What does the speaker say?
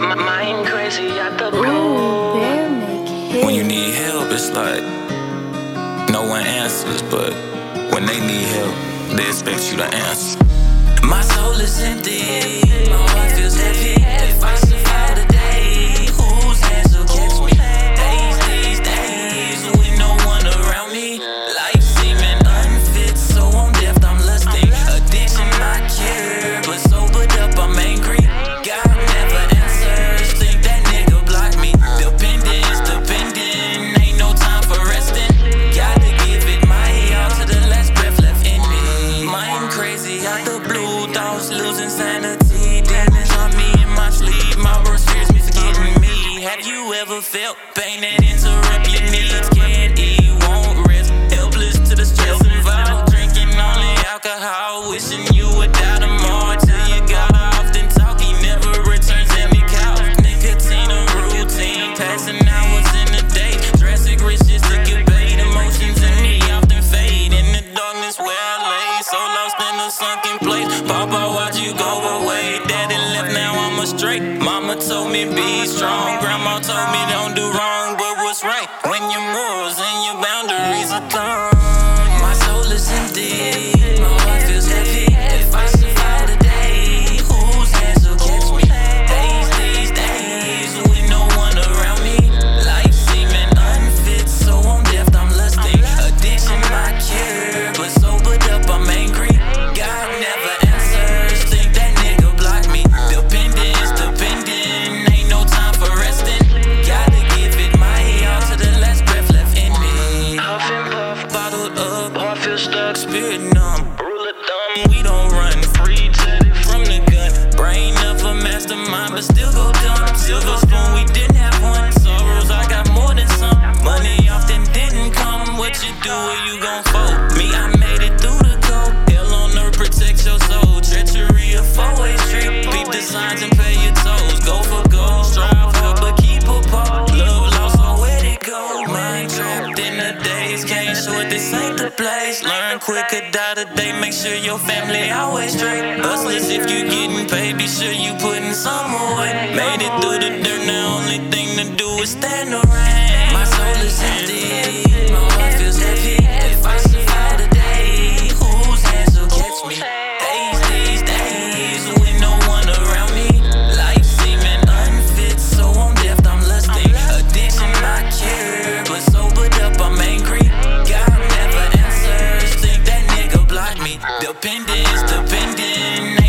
Mind crazy at the blue. When you need help, it's like no one answers, but when they need help, they expect you to answer. My soul is empty, my heart feels heavy. If I blue, thoughts losing sanity. Demons on me in my sleep, my worst fears me forgetting me. Have you ever felt pain that interrupt your needs? Sunken place. Papa, why'd you go away? Daddy left, now I'm astray. Mama told me be strong. Grandma told me don't do wrong. But what's right when your morals and your boundaries are gone? My soul is empty. Stuck. spirit numb. Rule of thumb, We don't run free from the gun. Brain of a mastermind, but still go dumb. Silver spoon, we didn't have one. Sorrows, I got more than some. Money often didn't come. What you do, or you Learn quicker, die today. Make sure your family always straight. Hustlers, if you getting paid, be sure you putting some away. Made it through the dependent, dependent.